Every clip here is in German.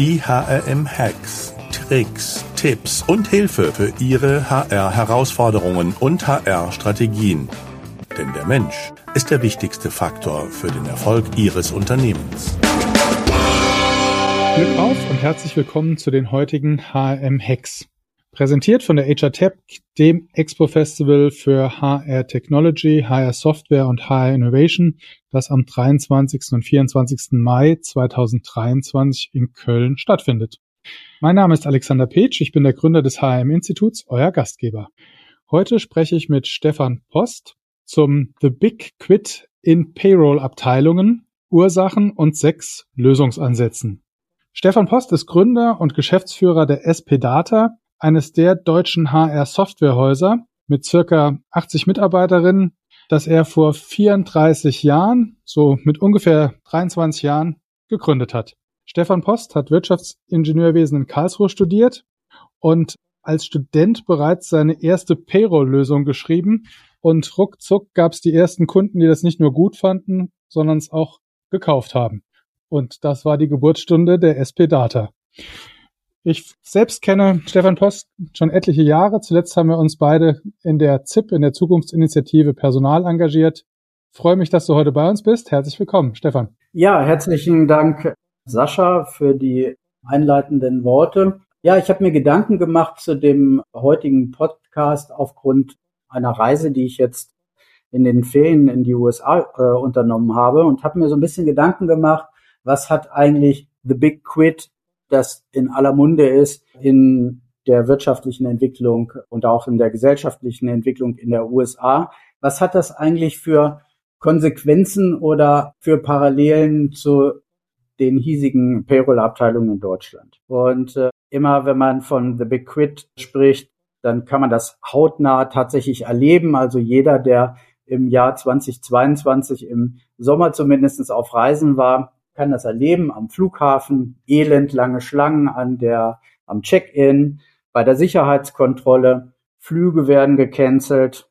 Die HRM-Hacks, Tricks, Tipps und Hilfe für Ihre HR-Herausforderungen und HR-Strategien. Denn der Mensch ist der wichtigste Faktor für den Erfolg Ihres Unternehmens. Glück auf und herzlich willkommen zu den heutigen HRM-Hacks. Präsentiert von der HR Tech, dem Expo Festival für HR Technology, HR Software und HR Innovation, das am 23. und 24. Mai 2023 in Köln stattfindet. Mein Name ist Alexander Petsch, ich bin der Gründer des HRM Instituts, euer Gastgeber. Heute spreche ich mit Stefan Post zum The Big Quit in Payroll Abteilungen, Ursachen und sechs Lösungsansätzen. Stefan Post ist Gründer und Geschäftsführer der SP Data, eines der deutschen HR-Softwarehäuser mit circa 80 Mitarbeiterinnen, das er vor 34 Jahren, so mit ungefähr 23 Jahren, gegründet hat. Stefan Post hat Wirtschaftsingenieurwesen in Karlsruhe studiert und als Student bereits seine erste Payroll-Lösung geschrieben und ruckzuck gab es die ersten Kunden, die das nicht nur gut fanden, sondern es auch gekauft haben. Und das war die Geburtsstunde der SP Data. Ich selbst kenne Stefan Post schon etliche Jahre. Zuletzt haben wir uns beide in der ZIP, in der Zukunftsinitiative Personal engagiert. freue mich, dass du heute bei uns bist. Herzlich willkommen, Stefan. Ja, herzlichen Dank, Sascha, für die einleitenden Worte. Ja, ich habe mir Gedanken gemacht zu dem heutigen Podcast aufgrund einer Reise, die ich jetzt in den Ferien in die USA äh, unternommen habe und habe mir so ein bisschen Gedanken gemacht, was hat eigentlich The Big Quit das in aller Munde ist in der wirtschaftlichen Entwicklung und auch in der gesellschaftlichen Entwicklung in der USA. Was hat das eigentlich für Konsequenzen oder für Parallelen zu den hiesigen Payroll-Abteilungen in Deutschland? Und äh, immer wenn man von The Big Quit spricht, dann kann man das hautnah tatsächlich erleben. Also jeder, der im Jahr 2022 im Sommer zumindest auf Reisen war, kann das erleben am Flughafen, elendlange Schlangen an der, am Check-in, bei der Sicherheitskontrolle, Flüge werden gecancelt,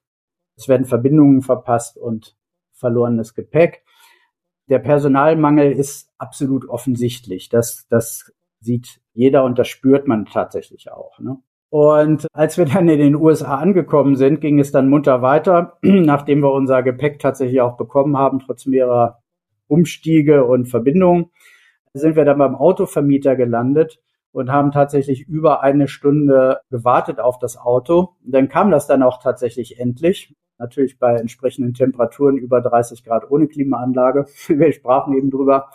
es werden Verbindungen verpasst und verlorenes Gepäck. Der Personalmangel ist absolut offensichtlich. Das, das sieht jeder und das spürt man tatsächlich auch. Ne? Und als wir dann in den USA angekommen sind, ging es dann munter weiter, nachdem wir unser Gepäck tatsächlich auch bekommen haben, trotz mehrerer Umstiege und Verbindungen, sind wir dann beim Autovermieter gelandet und haben tatsächlich über eine Stunde gewartet auf das Auto. Und dann kam das dann auch tatsächlich endlich. Natürlich bei entsprechenden Temperaturen über 30 Grad ohne Klimaanlage. Wir sprachen eben drüber.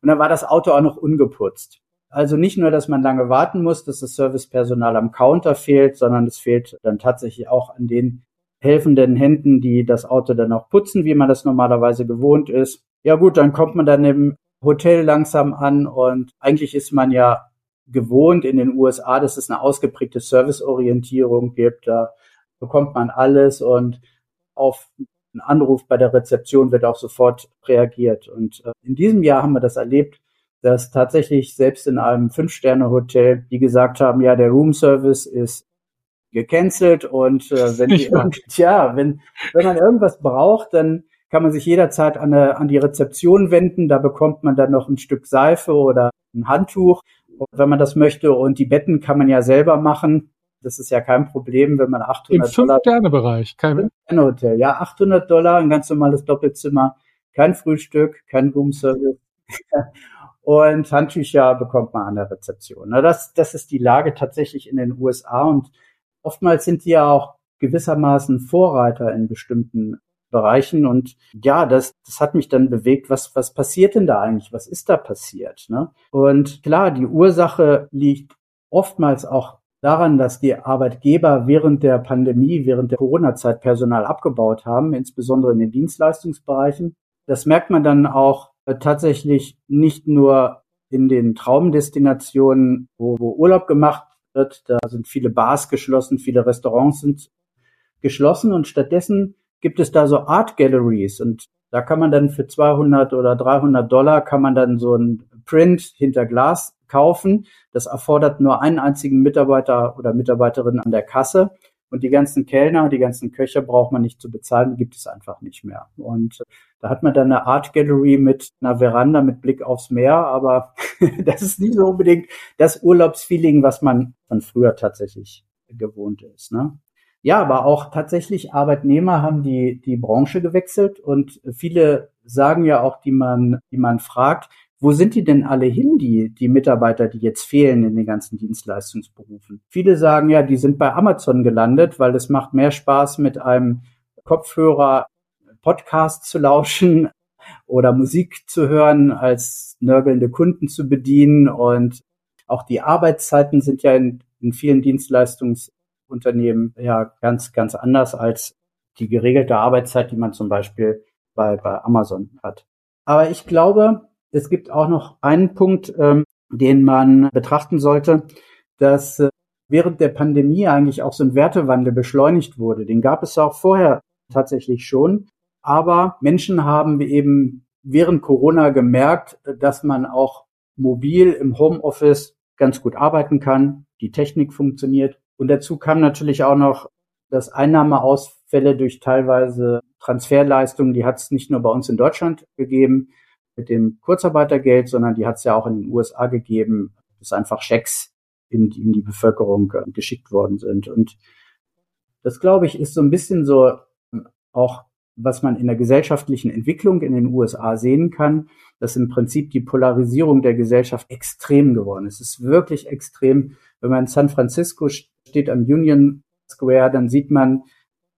Und dann war das Auto auch noch ungeputzt. Also nicht nur, dass man lange warten muss, dass das Servicepersonal am Counter fehlt, sondern es fehlt dann tatsächlich auch an den helfenden Händen, die das Auto dann auch putzen, wie man das normalerweise gewohnt ist. Ja gut, dann kommt man dann im Hotel langsam an und eigentlich ist man ja gewohnt in den USA, dass es eine ausgeprägte Serviceorientierung gibt. Da bekommt man alles und auf einen Anruf bei der Rezeption wird auch sofort reagiert. Und äh, in diesem Jahr haben wir das erlebt, dass tatsächlich selbst in einem Fünf-Sterne-Hotel, die gesagt haben, ja, der Room-Service ist gecancelt und äh, wenn, die, ja, wenn, wenn man irgendwas braucht, dann kann man sich jederzeit an, eine, an die Rezeption wenden. Da bekommt man dann noch ein Stück Seife oder ein Handtuch, wenn man das möchte. Und die Betten kann man ja selber machen. Das ist ja kein Problem, wenn man 800 Im Dollar... Im Fünf-Sterne-Bereich. Kein Hotel. Ja, 800 Dollar, ein ganz normales Doppelzimmer. Kein Frühstück, kein Roomservice. und Handtücher bekommt man an der Rezeption. Das, das ist die Lage tatsächlich in den USA und oftmals sind die ja auch gewissermaßen Vorreiter in bestimmten Bereichen. Und ja, das, das hat mich dann bewegt, was, was passiert denn da eigentlich? Was ist da passiert? Ne? Und klar, die Ursache liegt oftmals auch daran, dass die Arbeitgeber während der Pandemie, während der Corona-Zeit Personal abgebaut haben, insbesondere in den Dienstleistungsbereichen. Das merkt man dann auch äh, tatsächlich nicht nur in den Traumdestinationen, wo, wo Urlaub gemacht wird. Da sind viele Bars geschlossen, viele Restaurants sind geschlossen und stattdessen gibt es da so Art Galleries und da kann man dann für 200 oder 300 Dollar kann man dann so ein Print hinter Glas kaufen. Das erfordert nur einen einzigen Mitarbeiter oder Mitarbeiterin an der Kasse Und die ganzen Kellner, die ganzen Köche braucht man nicht zu bezahlen, die gibt es einfach nicht mehr. Und da hat man dann eine Art Gallery mit einer Veranda mit Blick aufs Meer, aber das ist nicht so unbedingt das Urlaubsfeeling, was man von früher tatsächlich gewohnt ist. Ne? Ja, aber auch tatsächlich Arbeitnehmer haben die, die Branche gewechselt und viele sagen ja auch, die man, die man fragt, wo sind die denn alle hin, die, die Mitarbeiter, die jetzt fehlen in den ganzen Dienstleistungsberufen? Viele sagen ja, die sind bei Amazon gelandet, weil es macht mehr Spaß, mit einem Kopfhörer Podcast zu lauschen oder Musik zu hören, als nörgelnde Kunden zu bedienen. Und auch die Arbeitszeiten sind ja in, in vielen Dienstleistungsunternehmen ja ganz, ganz anders als die geregelte Arbeitszeit, die man zum Beispiel bei, bei Amazon hat. Aber ich glaube, es gibt auch noch einen Punkt, ähm, den man betrachten sollte, dass äh, während der Pandemie eigentlich auch so ein Wertewandel beschleunigt wurde. Den gab es auch vorher tatsächlich schon. Aber Menschen haben eben während Corona gemerkt, dass man auch mobil im Homeoffice ganz gut arbeiten kann. Die Technik funktioniert. Und dazu kam natürlich auch noch, dass Einnahmeausfälle durch teilweise Transferleistungen, die hat es nicht nur bei uns in Deutschland gegeben, mit dem Kurzarbeitergeld, sondern die hat es ja auch in den USA gegeben, dass einfach Schecks in die, in die Bevölkerung äh, geschickt worden sind. Und das, glaube ich, ist so ein bisschen so ähm, auch, was man in der gesellschaftlichen Entwicklung in den USA sehen kann, dass im Prinzip die Polarisierung der Gesellschaft extrem geworden ist. Es ist wirklich extrem. Wenn man in San Francisco steht am Union Square, dann sieht man,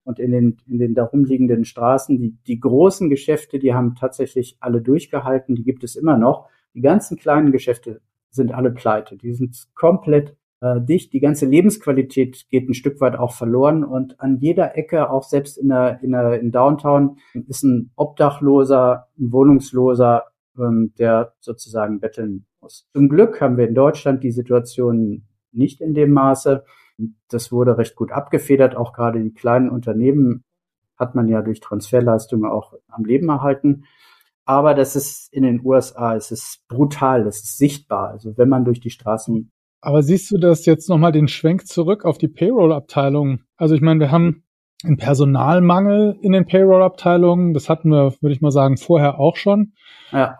und in den, in den darum liegenden Straßen. Die, die großen Geschäfte, die haben tatsächlich alle durchgehalten, die gibt es immer noch. Die ganzen kleinen Geschäfte sind alle pleite. Die sind komplett äh, dicht. Die ganze Lebensqualität geht ein Stück weit auch verloren. Und an jeder Ecke, auch selbst in der, in der in Downtown, ist ein Obdachloser, ein Wohnungsloser, ähm, der sozusagen betteln muss. Zum Glück haben wir in Deutschland die Situation nicht in dem Maße. Das wurde recht gut abgefedert. Auch gerade die kleinen Unternehmen hat man ja durch Transferleistungen auch am Leben erhalten. Aber das ist in den USA, es ist brutal, es ist sichtbar. Also wenn man durch die Straßen. Aber siehst du das jetzt nochmal den Schwenk zurück auf die Payroll-Abteilung? Also ich meine, wir haben einen Personalmangel in den Payroll-Abteilungen. Das hatten wir, würde ich mal sagen, vorher auch schon. Ja.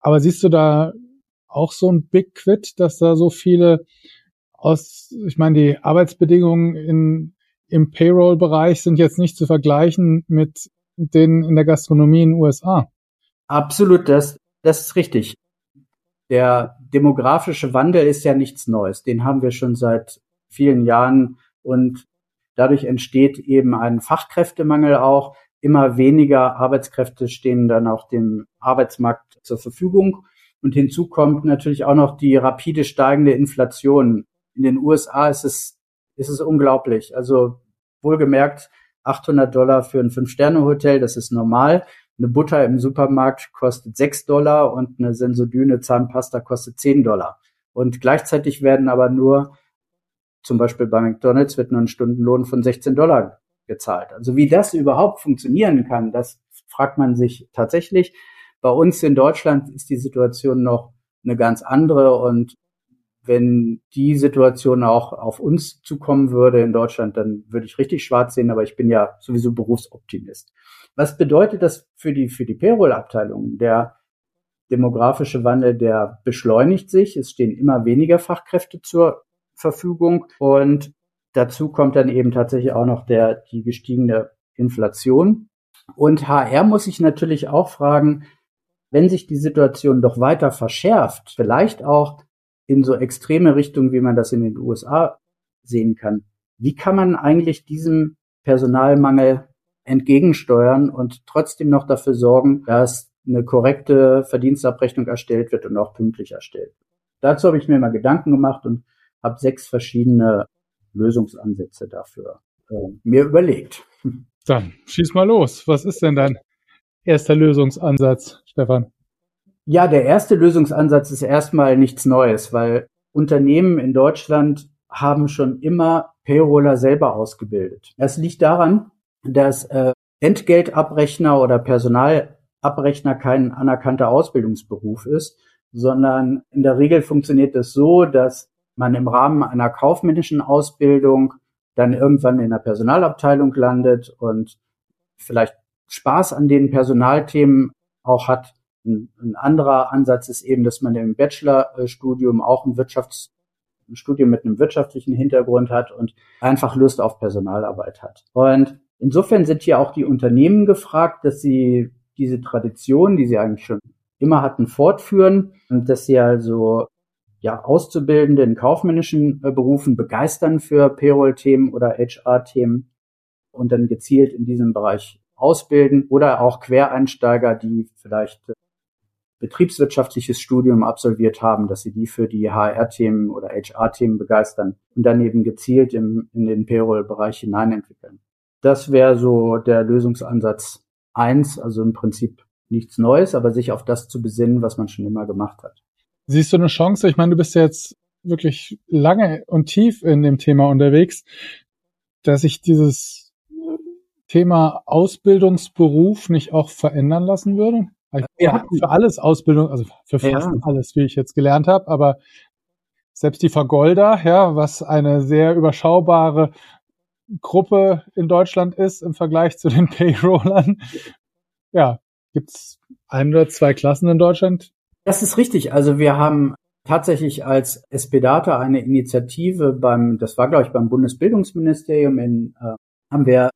Aber siehst du da auch so ein Big Quit, dass da so viele aus, ich meine, die Arbeitsbedingungen in, im Payroll-Bereich sind jetzt nicht zu vergleichen mit denen in der Gastronomie in den USA. Absolut, das, das ist richtig. Der demografische Wandel ist ja nichts Neues. Den haben wir schon seit vielen Jahren und dadurch entsteht eben ein Fachkräftemangel auch. Immer weniger Arbeitskräfte stehen dann auch dem Arbeitsmarkt zur Verfügung. Und hinzu kommt natürlich auch noch die rapide steigende Inflation in den USA ist es, ist es unglaublich. Also wohlgemerkt, 800 Dollar für ein Fünf-Sterne-Hotel, das ist normal. Eine Butter im Supermarkt kostet 6 Dollar und eine Sensodyne Zahnpasta kostet 10 Dollar. Und gleichzeitig werden aber nur, zum Beispiel bei McDonalds wird nur ein Stundenlohn von 16 Dollar gezahlt. Also wie das überhaupt funktionieren kann, das fragt man sich tatsächlich. Bei uns in Deutschland ist die Situation noch eine ganz andere und wenn die Situation auch auf uns zukommen würde in Deutschland, dann würde ich richtig schwarz sehen, aber ich bin ja sowieso Berufsoptimist. Was bedeutet das für die, für die Payroll-Abteilung? Der demografische Wandel, der beschleunigt sich. Es stehen immer weniger Fachkräfte zur Verfügung und dazu kommt dann eben tatsächlich auch noch der, die gestiegene Inflation. Und HR muss sich natürlich auch fragen, wenn sich die Situation doch weiter verschärft, vielleicht auch in so extreme Richtungen, wie man das in den USA sehen kann. Wie kann man eigentlich diesem Personalmangel entgegensteuern und trotzdem noch dafür sorgen, dass eine korrekte Verdienstabrechnung erstellt wird und auch pünktlich erstellt? Dazu habe ich mir mal Gedanken gemacht und habe sechs verschiedene Lösungsansätze dafür äh, mir überlegt. Dann schieß mal los. Was ist denn dein erster Lösungsansatz, Stefan? Ja, der erste Lösungsansatz ist erstmal nichts Neues, weil Unternehmen in Deutschland haben schon immer Payroller selber ausgebildet. Das liegt daran, dass äh, Entgeltabrechner oder Personalabrechner kein anerkannter Ausbildungsberuf ist, sondern in der Regel funktioniert es das so, dass man im Rahmen einer kaufmännischen Ausbildung dann irgendwann in der Personalabteilung landet und vielleicht Spaß an den Personalthemen auch hat. Ein, ein anderer Ansatz ist eben, dass man im Bachelorstudium auch ein Wirtschafts ein Studium mit einem wirtschaftlichen Hintergrund hat und einfach Lust auf Personalarbeit hat. Und insofern sind hier auch die Unternehmen gefragt, dass sie diese Tradition, die sie eigentlich schon immer hatten, fortführen und dass sie also ja, Auszubildende in kaufmännischen äh, Berufen begeistern für Payroll-Themen oder HR-Themen und dann gezielt in diesem Bereich ausbilden oder auch Quereinsteiger, die vielleicht äh, betriebswirtschaftliches Studium absolviert haben, dass sie die für die HR-Themen oder HR-Themen begeistern und dann eben gezielt im, in den Payroll-Bereich hineinentwickeln. Das wäre so der Lösungsansatz eins, also im Prinzip nichts Neues, aber sich auf das zu besinnen, was man schon immer gemacht hat. Siehst du eine Chance? Ich meine, du bist jetzt wirklich lange und tief in dem Thema unterwegs, dass sich dieses Thema Ausbildungsberuf nicht auch verändern lassen würde? Ja. für alles Ausbildung, also für fast ja. alles, wie ich jetzt gelernt habe, aber selbst die Vergolder, ja, was eine sehr überschaubare Gruppe in Deutschland ist im Vergleich zu den Payrollern, ja, gibt's ein oder zwei Klassen in Deutschland, das ist richtig. Also wir haben tatsächlich als SPData eine Initiative beim, das war glaube ich beim Bundesbildungsministerium in, äh, haben wir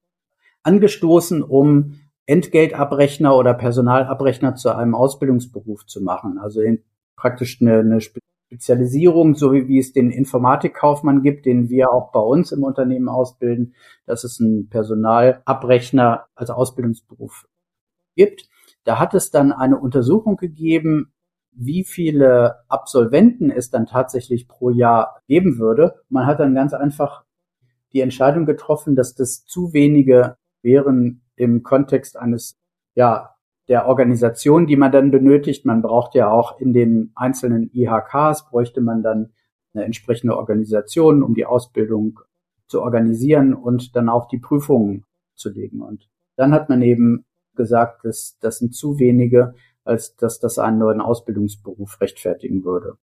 angestoßen, um Entgeltabrechner oder Personalabrechner zu einem Ausbildungsberuf zu machen. Also in, praktisch eine, eine Spezialisierung, so wie, wie es den Informatikkaufmann gibt, den wir auch bei uns im Unternehmen ausbilden, dass es einen Personalabrechner als Ausbildungsberuf gibt. Da hat es dann eine Untersuchung gegeben, wie viele Absolventen es dann tatsächlich pro Jahr geben würde. Man hat dann ganz einfach die Entscheidung getroffen, dass das zu wenige wären im Kontext eines, ja, der Organisation, die man dann benötigt. Man braucht ja auch in den einzelnen IHKs, bräuchte man dann eine entsprechende Organisation, um die Ausbildung zu organisieren und dann auch die Prüfungen zu legen. Und dann hat man eben gesagt, dass das sind zu wenige, als dass das einen neuen Ausbildungsberuf rechtfertigen würde.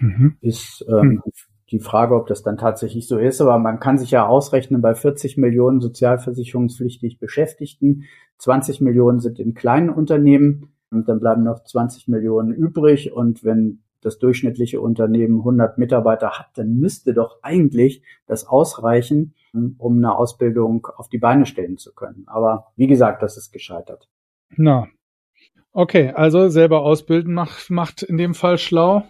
Mhm. Ist ähm, mhm. Die Frage, ob das dann tatsächlich so ist, aber man kann sich ja ausrechnen, bei 40 Millionen sozialversicherungspflichtig Beschäftigten, 20 Millionen sind in kleinen Unternehmen und dann bleiben noch 20 Millionen übrig und wenn das durchschnittliche Unternehmen 100 Mitarbeiter hat, dann müsste doch eigentlich das ausreichen, um eine Ausbildung auf die Beine stellen zu können. Aber wie gesagt, das ist gescheitert. Na, Okay, also selber ausbilden macht, macht in dem Fall schlau.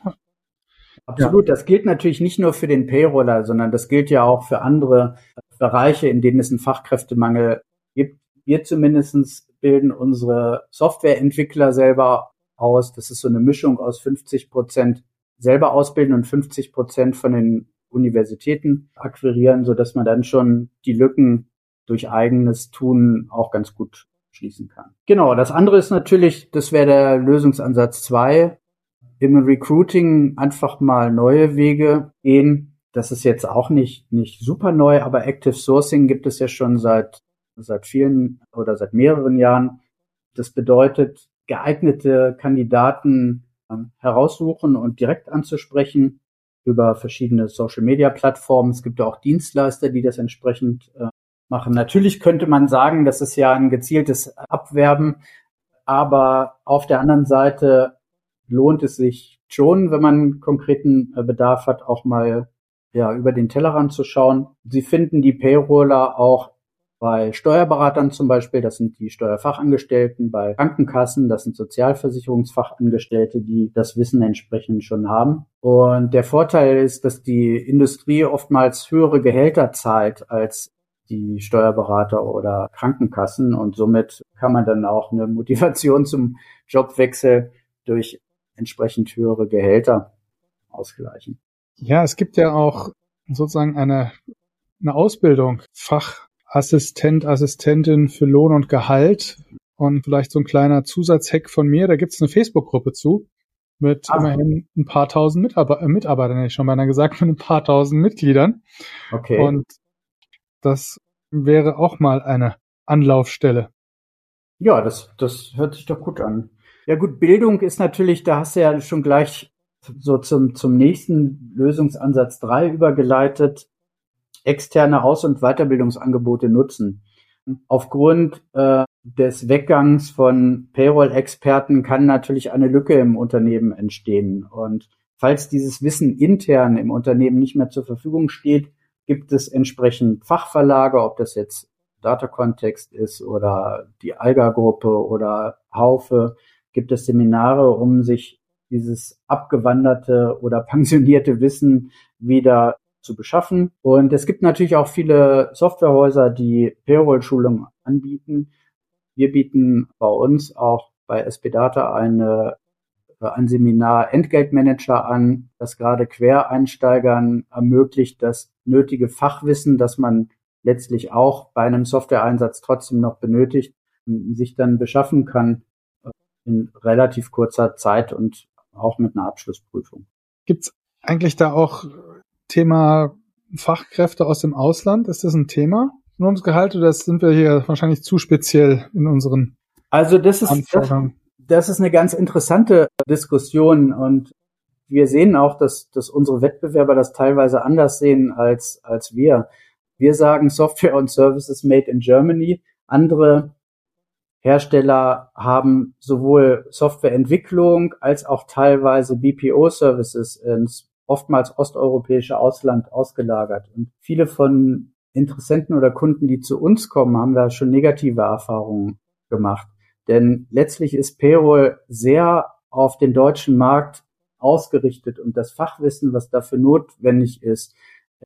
Absolut, ja. das gilt natürlich nicht nur für den Payroller, sondern das gilt ja auch für andere Bereiche, in denen es einen Fachkräftemangel gibt. Wir zumindestens bilden unsere Softwareentwickler selber aus. Das ist so eine Mischung aus 50 Prozent selber ausbilden und 50 Prozent von den Universitäten akquirieren, so dass man dann schon die Lücken durch eigenes Tun auch ganz gut schließen kann. Genau, das andere ist natürlich, das wäre der Lösungsansatz zwei im Recruiting einfach mal neue Wege gehen. Das ist jetzt auch nicht, nicht super neu, aber Active Sourcing gibt es ja schon seit, seit vielen oder seit mehreren Jahren. Das bedeutet, geeignete Kandidaten ähm, heraussuchen und direkt anzusprechen über verschiedene Social Media Plattformen. Es gibt auch Dienstleister, die das entsprechend äh, machen. Natürlich könnte man sagen, das ist ja ein gezieltes Abwerben, aber auf der anderen Seite lohnt es sich schon, wenn man konkreten äh, Bedarf hat, auch mal ja, über den Tellerrand zu schauen. Sie finden die Payroller auch bei Steuerberatern zum Beispiel, das sind die Steuerfachangestellten, bei Krankenkassen, das sind Sozialversicherungsfachangestellte, die das Wissen entsprechend schon haben. Und der Vorteil ist, dass die Industrie oftmals höhere Gehälter zahlt als die Steuerberater oder Krankenkassen und somit kann man dann auch eine Motivation zum Jobwechsel durch entsprechend höhere Gehälter ausgleichen. Ja, es gibt ja auch sozusagen eine, eine Ausbildung, Fachassistent, Assistentin für Lohn und Gehalt und vielleicht so ein kleiner Zusatzhack von mir, da gibt es eine Facebook-Gruppe zu mit ah. immerhin ein paar tausend Mitarbeiter, äh, Mitarbeitern, hätte ich schon beinahe gesagt, mit ein paar tausend Mitgliedern. Okay. Und das wäre auch mal eine Anlaufstelle. Ja, das, das hört sich doch gut an. Ja gut, Bildung ist natürlich, da hast du ja schon gleich so zum, zum nächsten Lösungsansatz drei übergeleitet. externe Aus- und Weiterbildungsangebote nutzen. Aufgrund äh, des Weggangs von Payroll-Experten kann natürlich eine Lücke im Unternehmen entstehen. Und falls dieses Wissen intern im Unternehmen nicht mehr zur Verfügung steht, gibt es entsprechend Fachverlage, ob das jetzt Data-Kontext ist oder die Alga-Gruppe oder Haufe, gibt es Seminare, um sich dieses abgewanderte oder pensionierte Wissen wieder zu beschaffen. Und es gibt natürlich auch viele Softwarehäuser, die Payroll-Schulungen anbieten. Wir bieten bei uns auch bei SP Data eine, ein Seminar Entgeltmanager an, das gerade Quereinsteigern ermöglicht, das nötige Fachwissen, das man letztlich auch bei einem Softwareeinsatz trotzdem noch benötigt, sich dann beschaffen kann äh, in relativ kurzer Zeit und auch mit einer Abschlussprüfung. Gibt es eigentlich da auch Thema Fachkräfte aus dem Ausland? Ist das ein Thema in unserem Gehalt oder sind wir hier wahrscheinlich zu speziell in unseren Also das ist, das, das ist eine ganz interessante Diskussion und wir sehen auch, dass, dass unsere Wettbewerber das teilweise anders sehen als, als wir. Wir sagen Software und Services made in Germany. Andere Hersteller haben sowohl Softwareentwicklung als auch teilweise BPO-Services ins oftmals osteuropäische Ausland ausgelagert. Und viele von Interessenten oder Kunden, die zu uns kommen, haben da schon negative Erfahrungen gemacht. Denn letztlich ist Payroll sehr auf den deutschen Markt ausgerichtet und das Fachwissen, was dafür notwendig ist,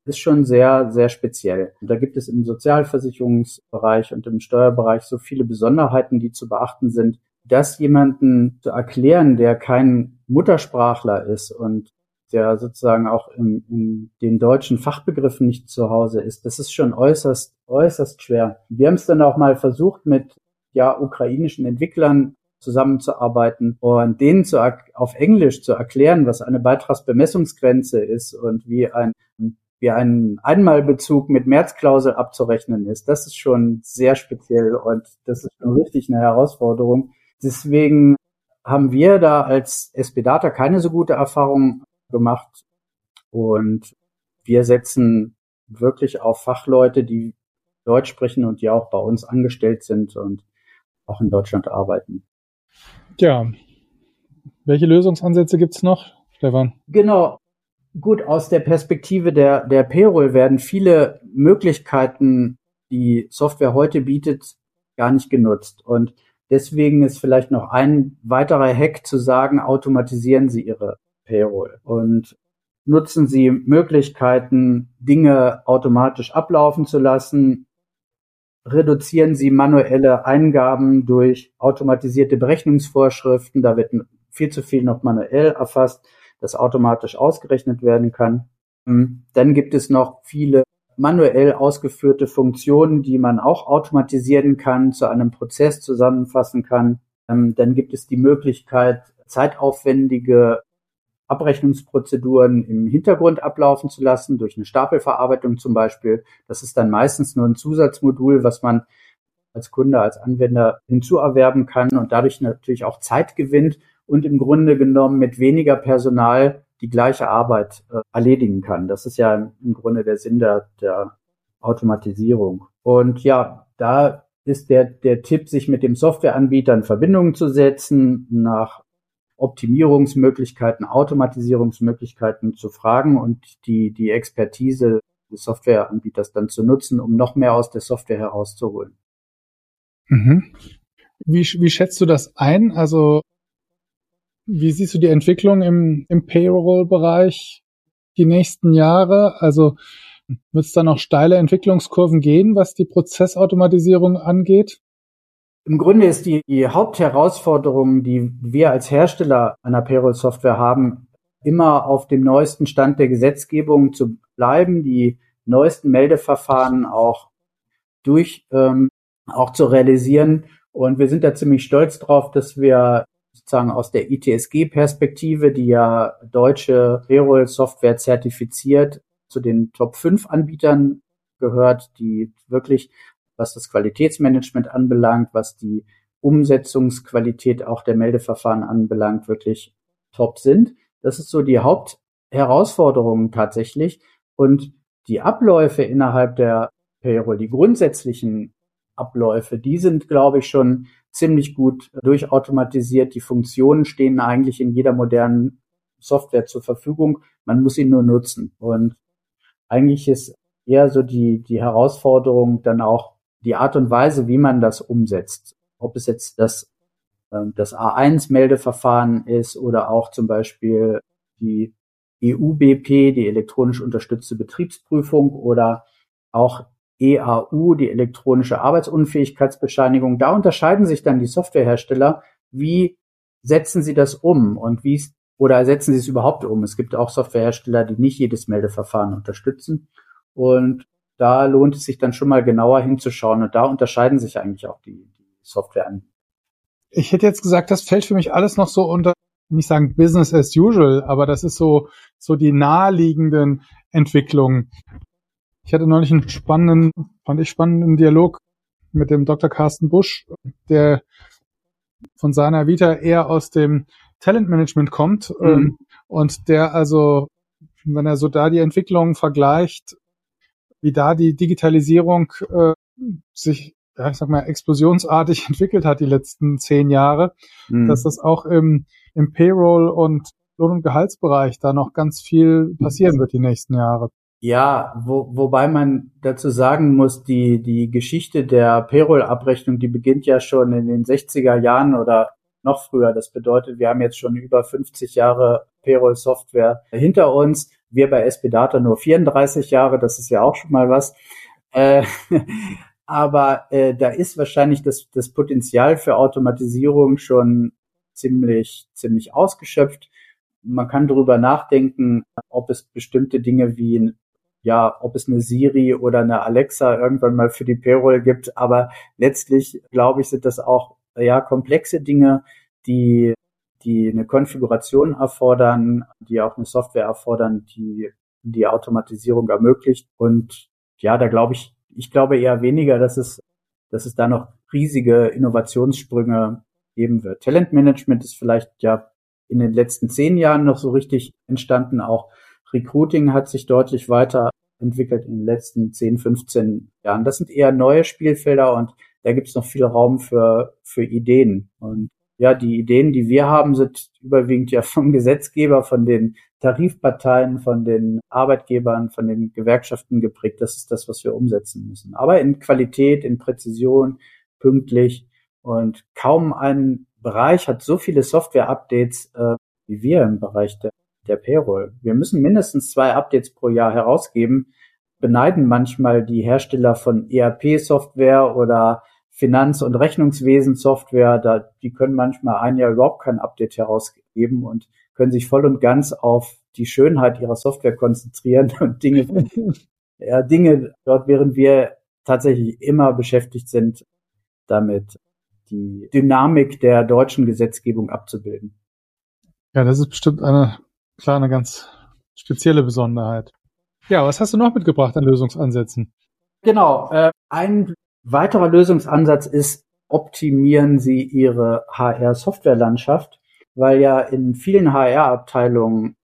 ist schon sehr, sehr speziell. Und da gibt es im Sozialversicherungsbereich und im Steuerbereich so viele Besonderheiten, die zu beachten sind, das jemanden zu erklären, der kein Muttersprachler ist und der sozusagen auch in, in den deutschen Fachbegriffen nicht zu Hause ist, das ist schon äußerst, äußerst schwer. Wir haben es dann auch mal versucht, mit ja, ukrainischen Entwicklern zusammenzuarbeiten und denen zu, auf Englisch zu erklären, was eine Beitragsbemessungsgrenze ist und wie ein wie ein Einmalbezug mit Märzklausel abzurechnen ist. Das ist schon sehr speziell und das ist schon richtig eine Herausforderung. Deswegen haben wir da als SB Data keine so gute Erfahrung gemacht und wir setzen wirklich auf Fachleute, die Deutsch sprechen und die auch bei uns angestellt sind und auch in Deutschland arbeiten. Ja. Welche Lösungsansätze gibt's noch, Stefan? Genau. Gut, aus der Perspektive der, der Payroll werden viele Möglichkeiten, die Software heute bietet, gar nicht genutzt. Und deswegen ist vielleicht noch ein weiterer Hack zu sagen, automatisieren Sie Ihre Payroll und nutzen Sie Möglichkeiten, Dinge automatisch ablaufen zu lassen, reduzieren Sie manuelle Eingaben durch automatisierte Berechnungsvorschriften, da wird viel zu viel noch manuell erfasst das automatisch ausgerechnet werden kann. Ähm, dann gibt es noch viele manuell ausgeführte Funktionen, die man auch automatisieren kann, zu einem Prozess zusammenfassen kann. Ähm, dann gibt es die Möglichkeit, zeitaufwendige Abrechnungsprozeduren im Hintergrund ablaufen zu lassen, durch eine Stapelverarbeitung zum Beispiel. Das ist dann meistens nur ein Zusatzmodul, was man als Kunde, als Anwender hinzuerwerben kann und dadurch natürlich auch Zeit gewinnt und im Grunde genommen mit weniger Personal die gleiche Arbeit äh, erledigen kann. Das ist ja im Grunde der Sinn der, der Automatisierung. Und ja, da ist der, der Tipp, sich mit dem Softwareanbieter in Verbindung zu setzen, nach Optimierungsmöglichkeiten, Automatisierungsmöglichkeiten zu fragen und die, die Expertise des Softwareanbieters dann zu nutzen, um noch mehr aus der Software herauszuholen. Mhm. Wie, wie schätzt du das ein? Also wie siehst du die Entwicklung im, im Payroll-Bereich die nächsten Jahre? Also wird es da noch steile Entwicklungskurven gehen, was die Prozessautomatisierung angeht? Im Grunde ist die, die Hauptherausforderung, die wir als Hersteller einer Payroll-Software haben, immer auf dem neuesten Stand der Gesetzgebung zu bleiben, die neuesten Meldeverfahren auch durch ähm, auch zu realisieren. Und wir sind da ziemlich stolz drauf, dass wir sozusagen aus der ITSG-Perspektive, die ja deutsche Payroll-Software zertifiziert, zu den Top 5 Anbietern gehört, die wirklich, was das Qualitätsmanagement anbelangt, was die Umsetzungsqualität auch der Meldeverfahren anbelangt, wirklich top sind. Das ist so die Hauptherausforderung tatsächlich. Und die Abläufe innerhalb der Payroll, die grundsätzlichen Abläufe, die sind, glaube ich, schon ziemlich gut durchautomatisiert. Die Funktionen stehen eigentlich in jeder modernen Software zur Verfügung. Man muss sie nur nutzen. Und eigentlich ist eher so die, die Herausforderung dann auch die Art und Weise, wie man das umsetzt. Ob es jetzt das, ähm, das A1-Meldeverfahren ist oder auch zum Beispiel die EUBP, die elektronisch unterstützte Betriebsprüfung oder auch EAU, die elektronische Arbeitsunfähigkeitsbescheinigung. Da unterscheiden sich dann die Softwarehersteller, wie setzen sie das um und wie oder setzen sie es überhaupt um. Es gibt auch Softwarehersteller, die nicht jedes Meldeverfahren unterstützen. Und da lohnt es sich dann schon mal genauer hinzuschauen. Und da unterscheiden sich eigentlich auch die, die Software an. Ich hätte jetzt gesagt, das fällt für mich alles noch so unter, nicht sagen Business as usual, aber das ist so, so die naheliegenden Entwicklungen. Ich hatte neulich einen spannenden, fand ich spannenden Dialog mit dem Dr. Carsten Busch, der von seiner Vita eher aus dem Talentmanagement kommt mhm. ähm, und der also, wenn er so da die Entwicklungen vergleicht, wie da die Digitalisierung äh, sich, ja, ich sag mal, explosionsartig entwickelt hat die letzten zehn Jahre, mhm. dass das auch im, im Payroll und Lohn- und Gehaltsbereich da noch ganz viel passieren wird die nächsten Jahre. Ja, wo, wobei man dazu sagen muss, die, die Geschichte der Payroll-Abrechnung, die beginnt ja schon in den 60er Jahren oder noch früher. Das bedeutet, wir haben jetzt schon über 50 Jahre Payroll-Software hinter uns. Wir bei SP Data nur 34 Jahre, das ist ja auch schon mal was. Äh, aber äh, da ist wahrscheinlich das, das Potenzial für Automatisierung schon ziemlich, ziemlich ausgeschöpft. Man kann darüber nachdenken, ob es bestimmte Dinge wie ja, ob es eine Siri oder eine Alexa irgendwann mal für die Payroll gibt. Aber letztlich, glaube ich, sind das auch ja komplexe Dinge, die die eine Konfiguration erfordern, die auch eine Software erfordern, die die Automatisierung ermöglicht. Und ja, da glaube ich, ich glaube eher weniger, dass es, dass es da noch riesige Innovationssprünge geben wird. Talentmanagement ist vielleicht ja in den letzten zehn Jahren noch so richtig entstanden. Auch Recruiting hat sich deutlich weiterentwickelt in den letzten 10, 15 Jahren. Das sind eher neue Spielfelder und da gibt es noch viel Raum für, für Ideen. Und ja, die Ideen, die wir haben, sind überwiegend ja vom Gesetzgeber, von den Tarifparteien, von den Arbeitgebern, von den Gewerkschaften geprägt. Das ist das, was wir umsetzen müssen. Aber in Qualität, in Präzision, pünktlich und kaum ein Bereich hat so viele Software-Updates äh, wie wir im Bereich der der Payroll. Wir müssen mindestens zwei Updates pro Jahr herausgeben, beneiden manchmal die Hersteller von ERP-Software oder Finanz- und Rechnungswesen-Software. Da, die können manchmal ein Jahr überhaupt kein Update herausgeben und können sich voll und ganz auf die Schönheit ihrer Software konzentrieren und Dinge, ja, Dinge dort, während wir tatsächlich immer beschäftigt sind, damit die Dynamik der deutschen Gesetzgebung abzubilden. Ja, das ist bestimmt eine Klar, eine ganz spezielle Besonderheit. Ja, was hast du noch mitgebracht an Lösungsansätzen? Genau. Äh, ein weiterer Lösungsansatz ist, optimieren Sie Ihre HR-Softwarelandschaft, weil ja in vielen HR-Abteilungen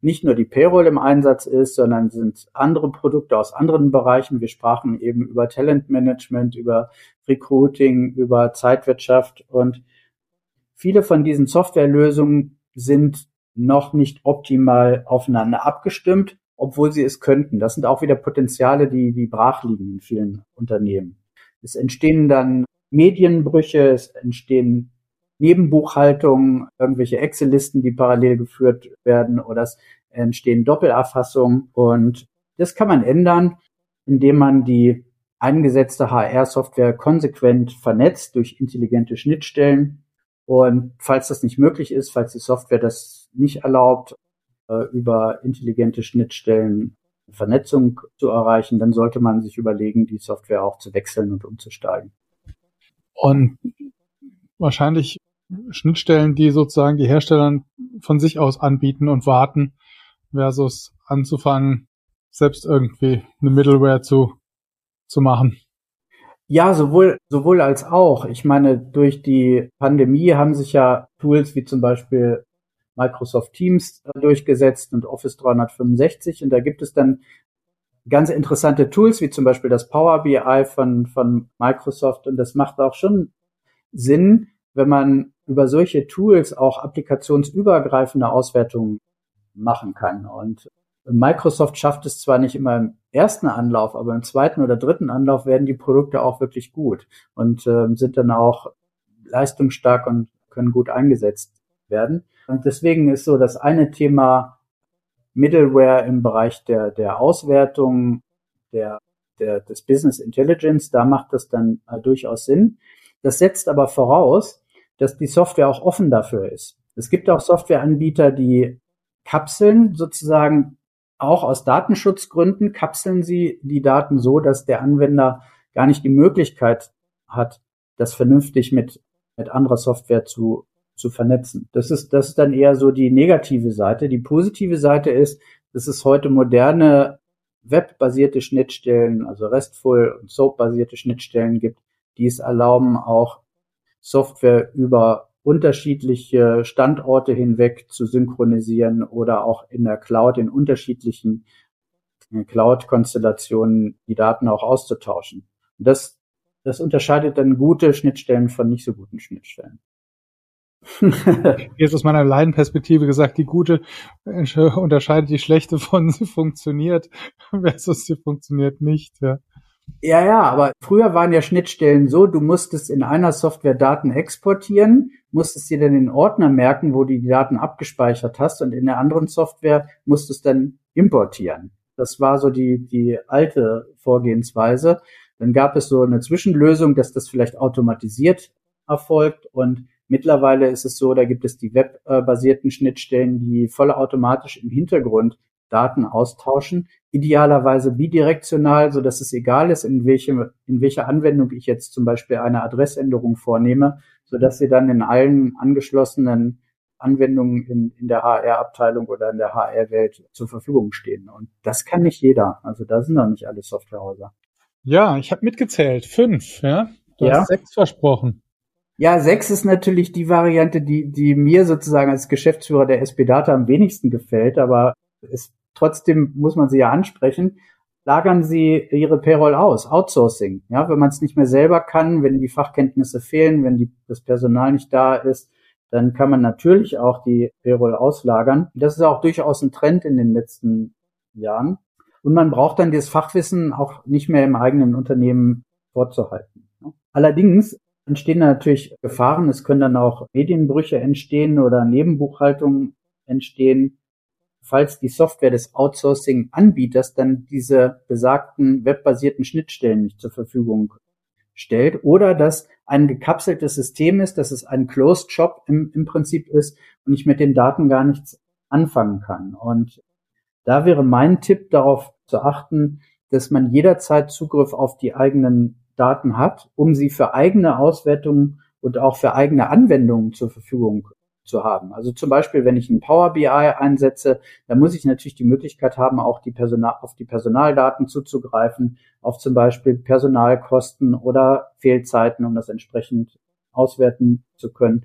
nicht nur die Payroll im Einsatz ist, sondern sind andere Produkte aus anderen Bereichen. Wir sprachen eben über Talentmanagement, über Recruiting, über Zeitwirtschaft und viele von diesen Softwarelösungen sind noch nicht optimal aufeinander abgestimmt, obwohl sie es könnten. Das sind auch wieder Potenziale, die, die brach liegen in vielen Unternehmen. Es entstehen dann Medienbrüche, es entstehen Nebenbuchhaltungen, irgendwelche Excel-Listen, die parallel geführt werden oder es entstehen Doppelerfassungen und das kann man ändern, indem man die eingesetzte HR-Software konsequent vernetzt durch intelligente Schnittstellen. Und falls das nicht möglich ist, falls die Software das nicht erlaubt, äh, über intelligente Schnittstellen Vernetzung zu erreichen, dann sollte man sich überlegen, die Software auch zu wechseln und umzusteigen. Und wahrscheinlich Schnittstellen, die sozusagen die Hersteller von sich aus anbieten und warten, versus anzufangen, selbst irgendwie eine Middleware zu, zu machen. Ja, sowohl, sowohl als auch. Ich meine, durch die Pandemie haben sich ja Tools wie zum Beispiel Microsoft Teams durchgesetzt und Office 365. Und da gibt es dann ganz interessante Tools, wie zum Beispiel das Power BI von, von Microsoft. Und das macht auch schon Sinn, wenn man über solche Tools auch applikationsübergreifende Auswertungen machen kann. Und Microsoft schafft es zwar nicht immer im ersten Anlauf, aber im zweiten oder dritten Anlauf werden die Produkte auch wirklich gut und äh, sind dann auch leistungsstark und können gut eingesetzt werden. Und deswegen ist so das eine Thema Middleware im Bereich der, der Auswertung der, der, des Business Intelligence, da macht das dann äh, durchaus Sinn. Das setzt aber voraus, dass die Software auch offen dafür ist. Es gibt auch Softwareanbieter, die kapseln sozusagen auch aus Datenschutzgründen, kapseln sie die Daten so, dass der Anwender gar nicht die Möglichkeit hat, das vernünftig mit, mit anderer Software zu, zu vernetzen. Das ist, das ist dann eher so die negative Seite. Die positive Seite ist, dass es heute moderne webbasierte Schnittstellen, also RESTful und SOAP-basierte Schnittstellen gibt, die es erlauben, auch Software über unterschiedliche Standorte hinweg zu synchronisieren oder auch in der Cloud in unterschiedlichen äh, Cloud-Konstellationen die Daten auch auszutauschen. Das, das unterscheidet dann gute Schnittstellen von nicht so guten Schnittstellen. Jetzt aus meiner Leidenperspektive gesagt, die gute unterscheidet die schlechte von sie funktioniert versus sie funktioniert nicht. Ja. Ja, ja, aber früher waren ja Schnittstellen so, du musstest in einer Software Daten exportieren, musstest dir dann den Ordner merken, wo du die Daten abgespeichert hast und in der anderen Software musstest dann importieren. Das war so die, die alte Vorgehensweise. Dann gab es so eine Zwischenlösung, dass das vielleicht automatisiert erfolgt und mittlerweile ist es so, da gibt es die webbasierten Schnittstellen, die vollautomatisch im Hintergrund Daten austauschen, idealerweise bidirektional, so dass es egal ist, in welchem, in welcher Anwendung ich jetzt zum Beispiel eine Adressänderung vornehme, so dass sie dann in allen angeschlossenen Anwendungen in, in der HR-Abteilung oder in der HR-Welt zur Verfügung stehen. Und das kann nicht jeder. Also da sind noch nicht alle Softwarehäuser. Ja, ich habe mitgezählt. Fünf, ja? Du ja. hast sechs versprochen. Ja, sechs ist natürlich die Variante, die, die mir sozusagen als Geschäftsführer der SB Data am wenigsten gefällt, aber es trotzdem muss man sie ja ansprechen, lagern sie ihre Payroll aus, Outsourcing. Ja, wenn man es nicht mehr selber kann, wenn die Fachkenntnisse fehlen, wenn die, das Personal nicht da ist, dann kann man natürlich auch die Payroll auslagern. Das ist auch durchaus ein Trend in den letzten Jahren. Und man braucht dann das Fachwissen auch nicht mehr im eigenen Unternehmen vorzuhalten. Allerdings entstehen natürlich Gefahren. Es können dann auch Medienbrüche entstehen oder Nebenbuchhaltungen entstehen falls die Software des Outsourcing-Anbieters dann diese besagten webbasierten Schnittstellen nicht zur Verfügung stellt oder dass ein gekapseltes System ist, dass es ein Closed Shop im, im Prinzip ist und ich mit den Daten gar nichts anfangen kann. Und da wäre mein Tipp darauf zu achten, dass man jederzeit Zugriff auf die eigenen Daten hat, um sie für eigene Auswertungen und auch für eigene Anwendungen zur Verfügung zu haben. Also zum Beispiel, wenn ich ein Power BI einsetze, dann muss ich natürlich die Möglichkeit haben, auch die Personal, auf die Personaldaten zuzugreifen, auf zum Beispiel Personalkosten oder Fehlzeiten, um das entsprechend auswerten zu können.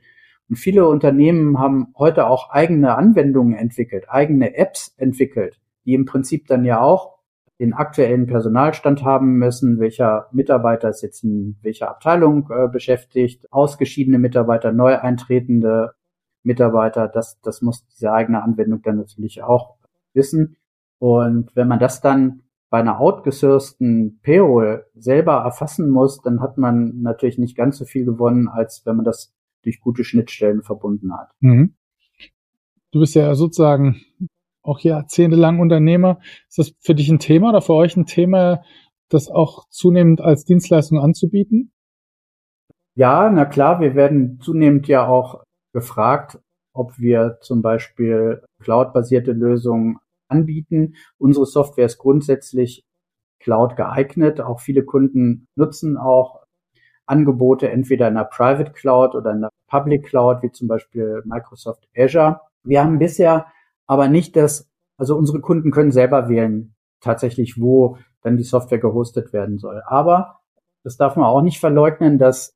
Und viele Unternehmen haben heute auch eigene Anwendungen entwickelt, eigene Apps entwickelt, die im Prinzip dann ja auch den aktuellen Personalstand haben müssen, welcher Mitarbeiter ist jetzt in welcher Abteilung äh, beschäftigt, ausgeschiedene Mitarbeiter, neu eintretende Mitarbeiter, das, das muss diese eigene Anwendung dann natürlich auch wissen. Und wenn man das dann bei einer outgesourcten Payroll selber erfassen muss, dann hat man natürlich nicht ganz so viel gewonnen, als wenn man das durch gute Schnittstellen verbunden hat. Mhm. Du bist ja sozusagen auch jahrzehntelang Unternehmer. Ist das für dich ein Thema oder für euch ein Thema, das auch zunehmend als Dienstleistung anzubieten? Ja, na klar, wir werden zunehmend ja auch gefragt, ob wir zum Beispiel cloud-basierte Lösungen anbieten. Unsere Software ist grundsätzlich Cloud geeignet. Auch viele Kunden nutzen auch Angebote entweder in der Private Cloud oder in der Public Cloud, wie zum Beispiel Microsoft Azure. Wir haben bisher aber nicht das, also unsere Kunden können selber wählen, tatsächlich, wo dann die Software gehostet werden soll. Aber das darf man auch nicht verleugnen, dass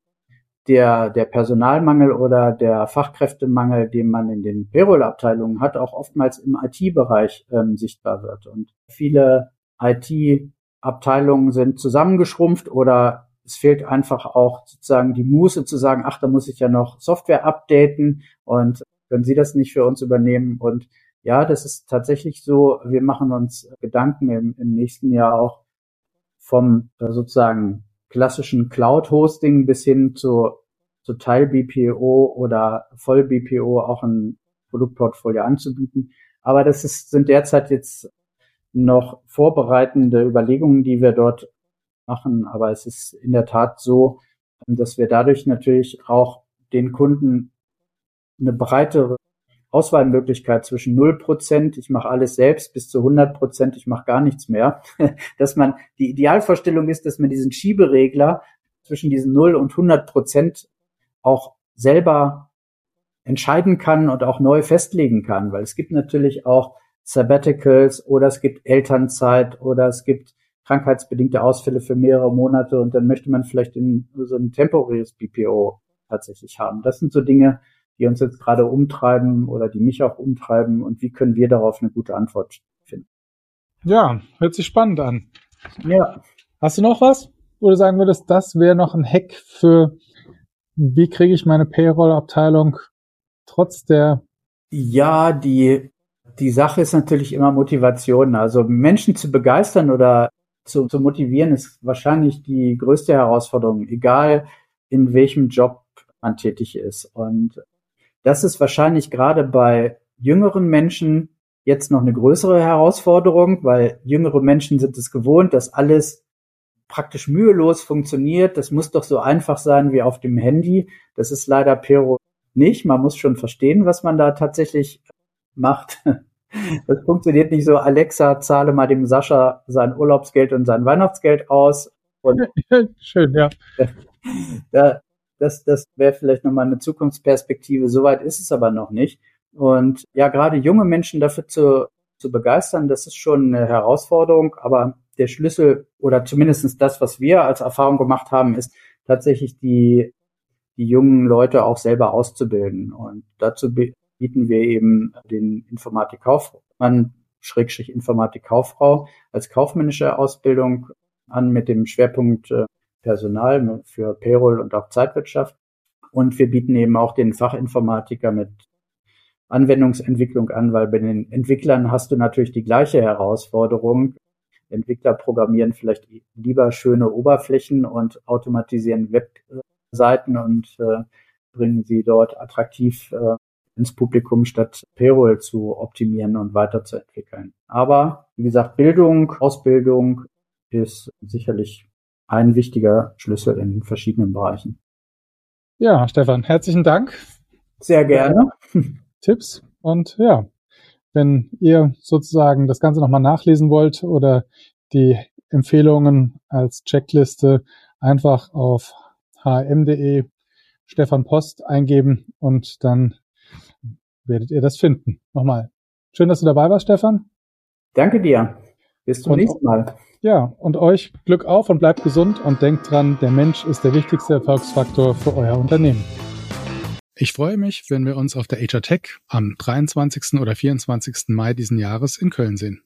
der, der Personalmangel oder der Fachkräftemangel, den man in den Payroll-Abteilungen hat, auch oftmals im IT-Bereich ähm, sichtbar wird. Und viele IT-Abteilungen sind zusammengeschrumpft oder es fehlt einfach auch sozusagen die Muße zu sagen, ach, da muss ich ja noch Software updaten und können Sie das nicht für uns übernehmen? Und ja, das ist tatsächlich so. Wir machen uns Gedanken im, im nächsten Jahr auch vom äh, sozusagen klassischen Cloud-Hosting bis hin zu, zu Teil-BPO oder Voll-BPO auch ein Produktportfolio anzubieten. Aber das ist, sind derzeit jetzt noch vorbereitende Überlegungen, die wir dort machen. Aber es ist in der Tat so, dass wir dadurch natürlich auch den Kunden eine breitere Auswahlmöglichkeit zwischen 0%, ich mache alles selbst, bis zu 100%, ich mache gar nichts mehr. dass man, die Idealvorstellung ist, dass man diesen Schieberegler zwischen diesen 0 und 100% auch selber entscheiden kann und auch neu festlegen kann, weil es gibt natürlich auch Sabbaticals oder es gibt Elternzeit oder es gibt krankheitsbedingte Ausfälle für mehrere Monate und dann möchte man vielleicht in so ein temporäres BPO tatsächlich haben. Das sind so Dinge, die uns jetzt gerade umtreiben oder die mich auch umtreiben und wie können wir darauf eine gute Antwort finden. Ja, hört sich spannend an. Ja. Hast du noch was, wo du sagen würdest, das wäre noch ein Hack für, wie kriege ich meine Payroll-Abteilung trotz der ja, die, die Sache ist natürlich immer Motivation. Also Menschen zu begeistern oder zu, zu motivieren ist wahrscheinlich die größte Herausforderung, egal in welchem Job man tätig ist. Und das ist wahrscheinlich gerade bei jüngeren Menschen jetzt noch eine größere Herausforderung, weil jüngere Menschen sind es gewohnt, dass alles praktisch mühelos funktioniert. Das muss doch so einfach sein wie auf dem Handy. Das ist leider Pero nicht. Man muss schon verstehen, was man da tatsächlich macht. Das funktioniert nicht so, Alexa, zahle mal dem Sascha sein Urlaubsgeld und sein Weihnachtsgeld aus. Und Schön, ja. Da, das, das wäre vielleicht nochmal eine Zukunftsperspektive. Soweit ist es aber noch nicht. Und ja, gerade junge Menschen dafür zu, zu begeistern, das ist schon eine Herausforderung. Aber der Schlüssel oder zumindestens das, was wir als Erfahrung gemacht haben, ist tatsächlich die, die jungen Leute auch selber auszubilden. Und dazu bieten wir eben den Informatikkaufmann, Schrägstrich Informatikkauffrau als kaufmännische Ausbildung an mit dem Schwerpunkt äh, Personal für Payroll und auch Zeitwirtschaft. Und wir bieten eben auch den Fachinformatiker mit Anwendungsentwicklung an, weil bei den Entwicklern hast du natürlich die gleiche Herausforderung. Entwickler programmieren vielleicht lieber schöne Oberflächen und automatisieren Webseiten und äh, bringen sie dort attraktiv äh, ins Publikum, statt Payroll zu optimieren und weiterzuentwickeln. Aber wie gesagt, Bildung, Ausbildung ist sicherlich ein wichtiger Schlüssel in verschiedenen Bereichen. Ja, Stefan, herzlichen Dank. Sehr gerne. Tipps und ja, wenn ihr sozusagen das Ganze nochmal nachlesen wollt oder die Empfehlungen als Checkliste einfach auf hm.de Stefan Post eingeben und dann werdet ihr das finden. Nochmal. Schön, dass du dabei warst, Stefan. Danke dir. Bis zum und, nächsten Mal. Ja, und euch Glück auf und bleibt gesund und denkt dran, der Mensch ist der wichtigste Erfolgsfaktor für euer Unternehmen. Ich freue mich, wenn wir uns auf der HR Tech am 23. oder 24. Mai diesen Jahres in Köln sehen.